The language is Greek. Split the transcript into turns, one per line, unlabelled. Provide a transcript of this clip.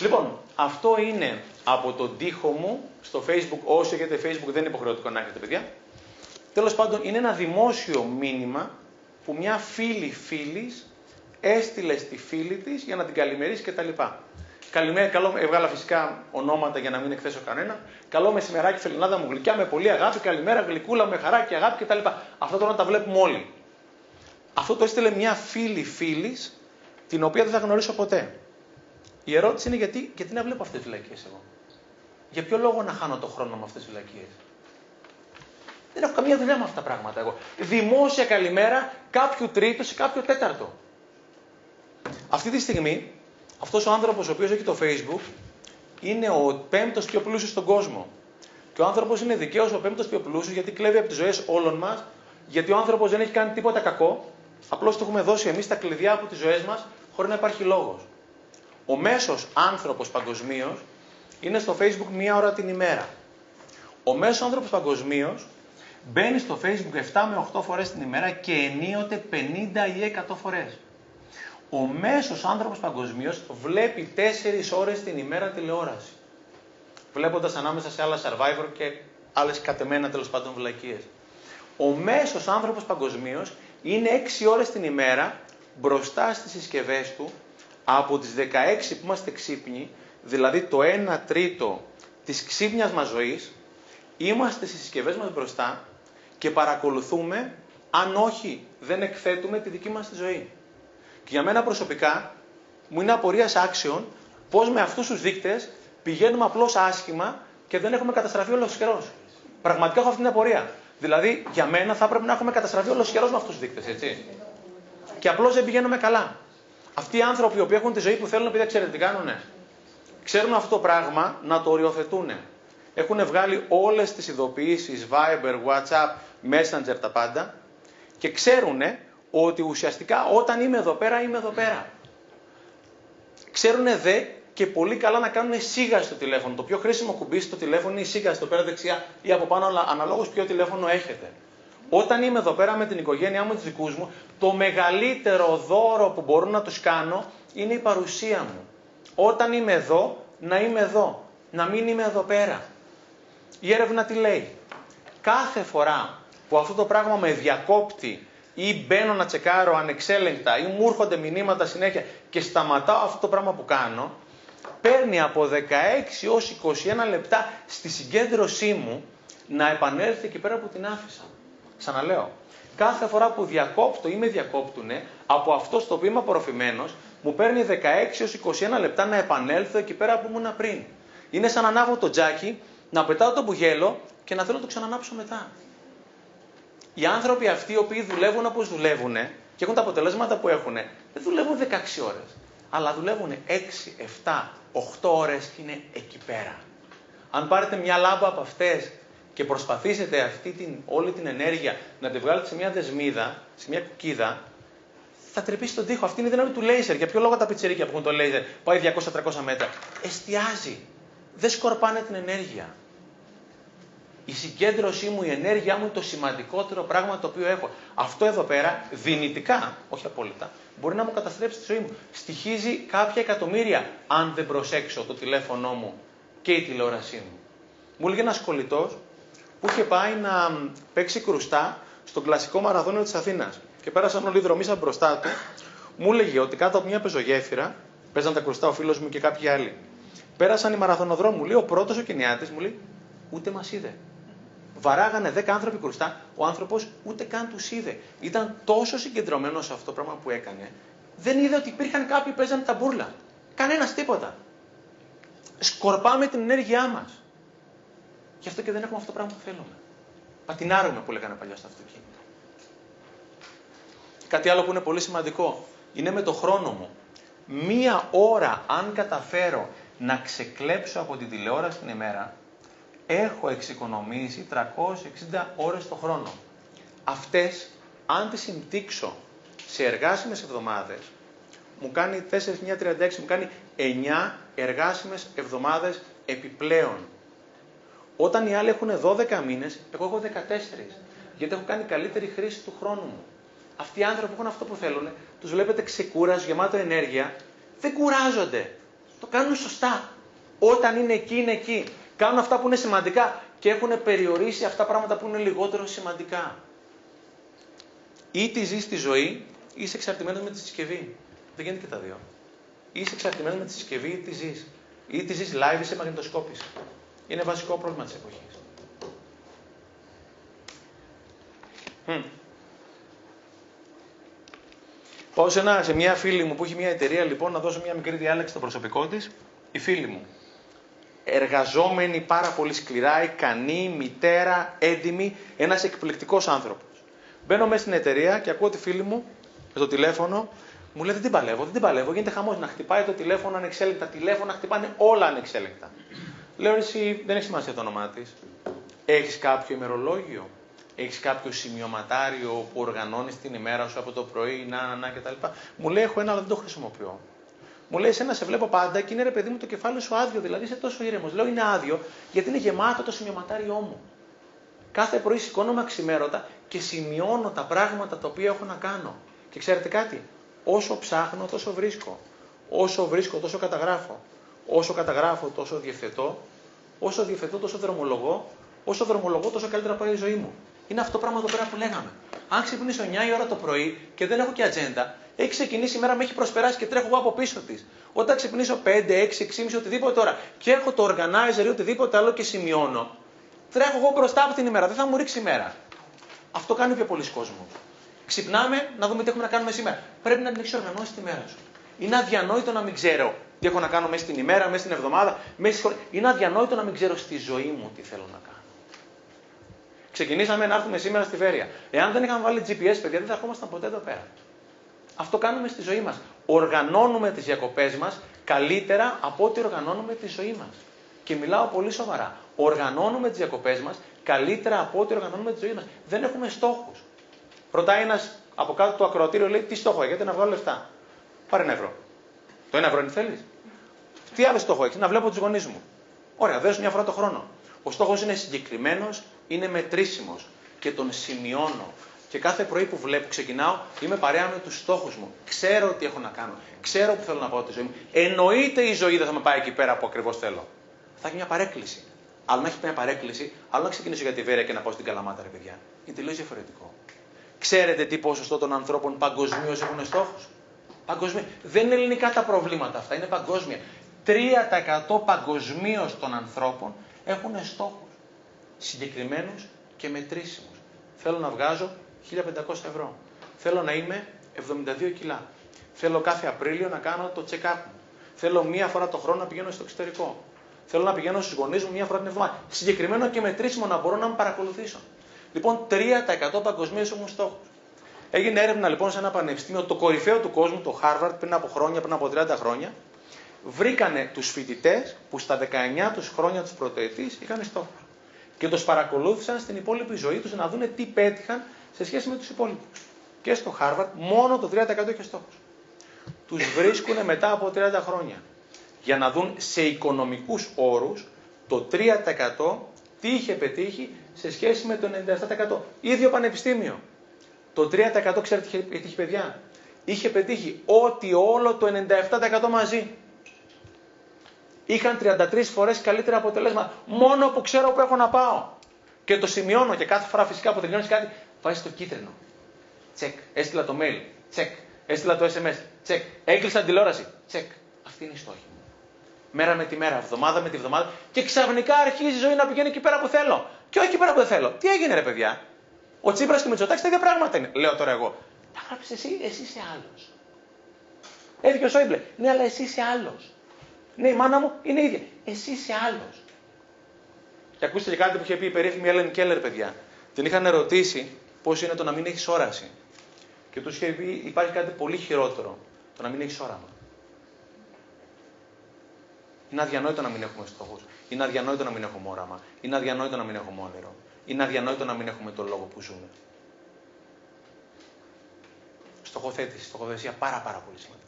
Λοιπόν, αυτό είναι από τον τοίχο μου στο Facebook. Όσοι έχετε Facebook δεν είναι υποχρεωτικό να έχετε, παιδιά. Τέλος πάντων, είναι ένα δημόσιο μήνυμα που μια φίλη φίλης έστειλε στη φίλη της για να την καλημερίσει κτλ. Καλημέρα, καλό, έβγαλα φυσικά ονόματα για να μην εκθέσω κανένα. Καλό μεσημεράκι, φελινάδα μου γλυκιά, με πολύ αγάπη, καλημέρα, γλυκούλα, με χαρά και αγάπη κτλ. Αυτό τώρα τα βλέπουμε όλοι. Αυτό το έστειλε μια φίλη φίλης, την οποία δεν θα γνωρίσω ποτέ. Η ερώτηση είναι γιατί, γιατί να βλέπω αυτές τις βλακίες εγώ; Για ποιο λόγο να χάνω το χρόνο με αυτές τις βλακίες; Δεν έχω καμία δουλειά με αυτά τα πράγματα εγώ. Δημόσια καλημέρα κάποιου τρίτου ή κάποιου τέταρτο. Αυτή τη στιγμή, αυτός ο άνθρωπος ο οποίος έχει το Facebook είναι ο πέμπτος πιο πλούσιος στον κόσμο. Και ο άνθρωπος είναι δικαίως ο πέμπτος πιο πλούσιος γιατί κλέβει από τις ζωές όλων μας, γιατί ο άνθρωπος δεν έχει κάνει τίποτα κακό, απλώς του έχουμε δώσει εμείς τα κλειδιά από τις ζωές μας χωρίς να υπάρχει λόγος. Ο μέσος άνθρωπος παγκοσμίως είναι στο Facebook μία ώρα την ημέρα. Ο μέσος άνθρωπος παγκοσμίως μπαίνει στο Facebook 7 με 8 φορές την ημέρα και ενίοτε 50 ή 100 φορές. Ο μέσος άνθρωπος παγκοσμίως βλέπει 4 ώρες την ημέρα τηλεόραση. Βλέποντας ανάμεσα σε άλλα survivor και άλλες κατεμένα τέλος πάντων βλακίες. Ο μέσος άνθρωπος παγκοσμίως είναι 6 ώρες την ημέρα μπροστά στις συσκευές του από τις 16 που είμαστε ξύπνοι, δηλαδή το 1 τρίτο της ξύπνιας μας ζωής, είμαστε στις συσκευές μας μπροστά και παρακολουθούμε, αν όχι δεν εκθέτουμε τη δική μας τη ζωή. Και για μένα προσωπικά μου είναι απορίας άξιων πώς με αυτούς τους δείκτες πηγαίνουμε απλώς άσχημα και δεν έχουμε καταστραφεί όλος καιρός. Πραγματικά έχω αυτή την απορία. Δηλαδή, για μένα θα έπρεπε να έχουμε καταστραφεί όλος καιρός με αυτούς τους δείκτες, έτσι. Και απλώς δεν πηγαίνουμε καλά. Αυτοί οι άνθρωποι που έχουν τη ζωή που θέλουν, επειδή ξέρετε τι κάνουνε. Ξέρουν αυτό το πράγμα να το οριοθετούν. Έχουν βγάλει όλες τις ειδοποιήσεις, Viber, WhatsApp, Messenger, τα πάντα και ξέρουν ότι ουσιαστικά όταν είμαι εδώ πέρα, είμαι εδώ πέρα. Ξέρουν δε και πολύ καλά να κάνουν σίγα στο τηλέφωνο. Το πιο χρήσιμο κουμπί στο τηλέφωνο είναι η σίγα στο πέρα δεξιά ή από πάνω, αναλόγως ποιο τηλέφωνο έχετε. Όταν είμαι εδώ πέρα με την οικογένειά μου, τους δικούς μου, το μεγαλύτερο δώρο που μπορώ να τους κάνω είναι η παρουσία μου. Όταν είμαι εδώ, να είμαι εδώ. Να μην είμαι εδώ πέρα. Η έρευνα τι λέει; Κάθε φορά που αυτό το πράγμα με διακόπτει ή μπαίνω να τσεκάρω ανεξέλεγκτα ή μου έρχονται μηνύματα συνέχεια και σταματάω αυτό το πράγμα που κάνω, παίρνει από 16 έως 21 λεπτά στη συγκέντρωσή μου να επανέλθει εκεί πέρα που την άφησα. Ξαναλέω, κάθε φορά που διακόπτω ή με διακόπτουνε, από αυτό στο οποίο είμαι απορροφημένος, μου παίρνει 16 έως 21 λεπτά να επανέλθω εκεί πέρα που ήμουν πριν. Είναι σαν να ανάβω το τζάκι, να πετάω το μπουγέλο και να θέλω να το ξανανάψω μετά οι άνθρωποι αυτοί οι οποίοι δουλεύουν όπως δουλεύουν και έχουν τα αποτελέσματα που έχουν, δεν δουλεύουν 16 ώρες. Αλλά δουλεύουν 6, 7, 8 ώρες και είναι εκεί πέρα. Αν πάρετε μια λάμπα από αυτές και προσπαθήσετε αυτή την, όλη την ενέργεια να τη βγάλετε σε μια δεσμίδα, σε μια κουκίδα, θα τρεπήσει τον τοίχο. Αυτή είναι η δύναμη του λέιζερ. Για ποιο λόγο τα πιτσερίκια που έχουν το λέιζερ πάει 200-300 μέτρα. Εστιάζει. Δεν σκορπάνε την ενέργεια η συγκέντρωσή μου, η ενέργειά μου είναι το σημαντικότερο πράγμα το οποίο έχω. Αυτό εδώ πέρα, δυνητικά, όχι απόλυτα, μπορεί να μου καταστρέψει τη ζωή μου. Στοιχίζει κάποια εκατομμύρια, αν δεν προσέξω το τηλέφωνό μου και η τηλεόρασή μου. Μου έλεγε ένας κολλητός που είχε πάει να παίξει κρουστά στον κλασικό μαραθώνιο της Αθήνας. Και πέρασαν όλοι οι δρομοί μπροστά του. Μου έλεγε ότι κάτω από μια πεζογέφυρα, παίζαν τα κρουστά ο φίλος μου και κάποιοι άλλοι. Πέρασαν οι μαραθωνοδρόμοι. Μου λέει ο πρώτος ο κινιάτης, μου λέει, ούτε μας είδε βαράγανε 10 άνθρωποι κρουστά, ο άνθρωπος ούτε καν τους είδε. Ήταν τόσο συγκεντρωμένος σε αυτό το πράγμα που έκανε, δεν είδε ότι υπήρχαν κάποιοι που παίζανε τα μπουρλα. Κανένας τίποτα. Σκορπάμε την ενέργειά μας. Γι' αυτό και δεν έχουμε αυτό το πράγμα που θέλουμε. Πατινάρουμε που λέγανε παλιά στο αυτοκίνητο. Κάτι άλλο που είναι πολύ σημαντικό είναι με το χρόνο μου. Μία ώρα αν καταφέρω να ξεκλέψω από την τηλεόραση την ημέρα, έχω εξοικονομήσει 360 ώρες το χρόνο. Αυτές, αν τις συμπτύξω σε εργάσιμες εβδομάδες, μου κάνει 4, 9, 36, μου κάνει 9 εργάσιμες εβδομάδες επιπλέον. Όταν οι άλλοι έχουν 12 μήνες, εγώ έχω 14. Γιατί έχω κάνει καλύτερη χρήση του χρόνου μου. Αυτοί οι άνθρωποι που έχουν αυτό που θέλουν, τους βλέπετε ξεκούρας, γεμάτο ενέργεια, δεν κουράζονται. το κάνουν σωστά. Όταν είναι εκεί, είναι εκεί. Κάνουν αυτά που είναι σημαντικά και έχουν περιορίσει αυτά τα πράγματα που είναι λιγότερο σημαντικά. Ή τη ζεις τη ζωή, ή είσαι εξαρτημένος με τη συσκευή. Δεν γίνεται και τα δύο. Ή είσαι εξαρτημένος με τη συσκευή ή τη ζεις. Ή τη ζεις live σε μαγνητοσκόπηση. Είναι βασικό πρόβλημα της εποχής. Mm. Πάω σε, ένα, σε μια φίλη μου που έχει μια εταιρεία λοιπόν να δώσω μια μικρή διάλεξη στο προσωπικό της. Η φίλη μου. Εργαζόμενη πάρα πολύ σκληρά, ικανή, μητέρα, έντιμη, ένας εκπληκτικός άνθρωπος. Μπαίνω μέσα στην εταιρεία και ακούω τη φίλη μου με το τηλέφωνο. Μου λέει δεν την παλεύω, δεν την παλεύω. Γίνεται χαμός να χτυπάει το τηλέφωνο ανεξέλεγκτα. Τηλέφωνα χτυπάνε όλα ανεξέλεγκτα. Λέω εσύ δεν έχει σημασία το όνομά της. Έχεις κάποιο ημερολόγιο; Έχεις κάποιο σημειωματάριο που οργανώνεις την ημέρα σου από το πρωί, να, να, να κτλ. Μου λέει: Έχω ένα, αλλά δεν το χρησιμοποιώ. Μου λέει: Εσένα σε βλέπω πάντα και είναι ρε παιδί μου το κεφάλι σου άδειο, δηλαδή είσαι τόσο ήρεμος. Λέω: Είναι άδειο γιατί είναι γεμάτο το σημειωματάριό μου. Κάθε πρωί σηκώνομαι αξιμέρωτα και σημειώνω τα πράγματα τα οποία έχω να κάνω. Και ξέρετε κάτι, όσο ψάχνω τόσο βρίσκω. Όσο βρίσκω τόσο καταγράφω. Όσο καταγράφω τόσο διευθετώ. Όσο διευθετώ τόσο δρομολογώ. Όσο δρομολογώ τόσο καλύτερα πάει η ζωή μου. Είναι αυτό το πράγμα εδώ πέρα που λέγαμε. Αν ξυπνήσω 9 η ώρα το πρωί και δεν έχω και ατζέντα, έχει ξεκινήσει η μέρα, με έχει προσπεράσει και τρέχω εγώ από πίσω της. Όταν ξυπνήσω 5, 6, 6,5, οτιδήποτε ώρα και έχω το organizer ή οτιδήποτε άλλο και σημειώνω, τρέχω εγώ μπροστά από την ημέρα. Δεν θα μου ρίξει η μέρα. Αυτό κάνει πιο πολλοί κόσμο. Ξυπνάμε να δούμε τι έχουμε να κάνουμε σήμερα. Πρέπει να την έχεις οργανώσει τη μέρα σου. Είναι αδιανόητο να μην ξέρω τι έχω να κάνω μέσα στην ημέρα, μέσα στην εβδομάδα, μέσα στη Είναι αδιανόητο να μην ξέρω στη ζωή μου τι θέλω να κάνω. Ξεκινήσαμε να έρθουμε σήμερα στη Βέρεια. Εάν δεν είχαμε βάλει GPS, παιδιά, δεν θα ερχόμασταν ποτέ εδώ πέρα. Αυτό κάνουμε στη ζωή μας. Οργανώνουμε τις διακοπές μας καλύτερα από ό,τι οργανώνουμε τη ζωή μας. Και μιλάω πολύ σοβαρά. Οργανώνουμε τις διακοπές μας καλύτερα από ό,τι οργανώνουμε τη ζωή μας. Δεν έχουμε στόχους. Ρωτάει ένας από κάτω του ακροατήριο, λέει: Τι στόχο έχετε να βγάλω λεφτά; Πάρε ένα ευρώ. Το ένα ευρώ είναι θέλεις. Τι άλλο στόχο έχεις, να βλέπω τους γονείς μου. Ωραία, δες μια φορά το χρόνο. Ο στόχος είναι συγκεκριμένος, είναι μετρήσιμος και τον σημειώνω. Και κάθε πρωί που βλέπω, ξεκινάω, είμαι παρέα με τους στόχους μου. Ξέρω τι έχω να κάνω. Ξέρω που θέλω να πάω τη ζωή μου. Εννοείται η ζωή δεν θα με πάει εκεί πέρα που ακριβώς θέλω. Θα έχει μια παρέκκληση. Αλλά να έχει μια παρέκκληση, άλλο να ξεκινήσω για τη Βέρεια και να πάω στην Καλαμάτα, ρε παιδιά. Είναι τελείω διαφορετικό. Ξέρετε τι ποσοστό των ανθρώπων παγκοσμίως έχουν στόχους; Παγκοσμίω. Δεν είναι ελληνικά τα προβλήματα αυτά, είναι παγκόσμια. 3% παγκοσμίως των ανθρώπων έχουν στόχους. Συγκεκριμένους και μετρήσιμους. Θέλω να βγάζω 1500 ευρώ. Θέλω να είμαι 72 κιλά. Θέλω κάθε Απρίλιο να κάνω το check-up μου. Θέλω μία φορά το χρόνο να πηγαίνω στο εξωτερικό. Θέλω να πηγαίνω στους γονείς μου μία φορά την εβδομάδα. Συγκεκριμένο και μετρήσιμο να μπορώ να με παρακολουθήσω. Λοιπόν, 3% παγκοσμίως έχουν στόχους. Έγινε έρευνα λοιπόν σε ένα πανεπιστήμιο, το κορυφαίο του κόσμου, το Harvard, πριν από χρόνια, πριν από 30 χρόνια. Βρήκανε τους φοιτητές που στα 19 τους χρόνια τους πρωτοετής είχαν στόχου. Και τους παρακολούθησαν στην υπόλοιπη ζωή τους να δουν τι πέτυχαν σε σχέση με τους υπόλοιπους. Και στο Harvard μόνο το 30% είχε στόχου. Τους βρίσκουν μετά από 30 χρόνια για να δουν σε οικονομικούς όρους το 3% τι είχε πετύχει σε σχέση με το 97%. Ίδιο πανεπιστήμιο. Το 3% ξέρετε τι είχε πετύχει παιδιά; Είχε πετύχει ότι όλο το 97% μαζί. Είχαν 33 φορές καλύτερα αποτελέσματα. Μόνο που ξέρω που έχω να πάω. Και το σημειώνω και κάθε φορά φυσικά που τελειώνεις κάτι, βάζεις το κίτρινο. Τσεκ. Έστειλα το mail. Τσεκ. Έστειλα το SMS. Τσεκ. Έκλεισα την τηλεόραση. Τσεκ. Αυτή είναι η στόχη μου μέρα με τη μέρα, εβδομάδα με τη βδομάδα και ξαφνικά αρχίζει η ζωή να πηγαίνει εκεί πέρα που θέλω. Και όχι εκεί πέρα που δεν θέλω. Τι έγινε, ρε παιδιά; Ο Τσίπρας και ο Μητσοτάκης τα ίδια πράγματα είναι. Λέω τώρα εγώ. Τα γράψεις εσύ, εσύ είσαι άλλος. Έτσι και ο Σόιμπλε. Ναι, αλλά εσύ είσαι άλλος. Ναι, η μάνα μου είναι ίδια. Εσύ είσαι άλλος. Και ακούστε και κάτι που είχε πει η περίφημη Έλεν Κέλλερ, παιδιά. Την είχαν ερωτήσει πώς είναι το να μην έχεις όραση. Και τους είχε πει υπάρχει κάτι πολύ χειρότερο. Το να μην έχεις όραμα. Είναι αδιανόητο να μην έχουμε στόχους. Είναι αδιανόητο να μην έχουμε όραμα. Είναι αδιανόητο να μην έχουμε όνειρο. Είναι αδιανόητο να μην έχουμε τον λόγο που ζούμε. Στοχοθέτηση, στοχοθεσία πάρα πάρα πολύ σημαντικό.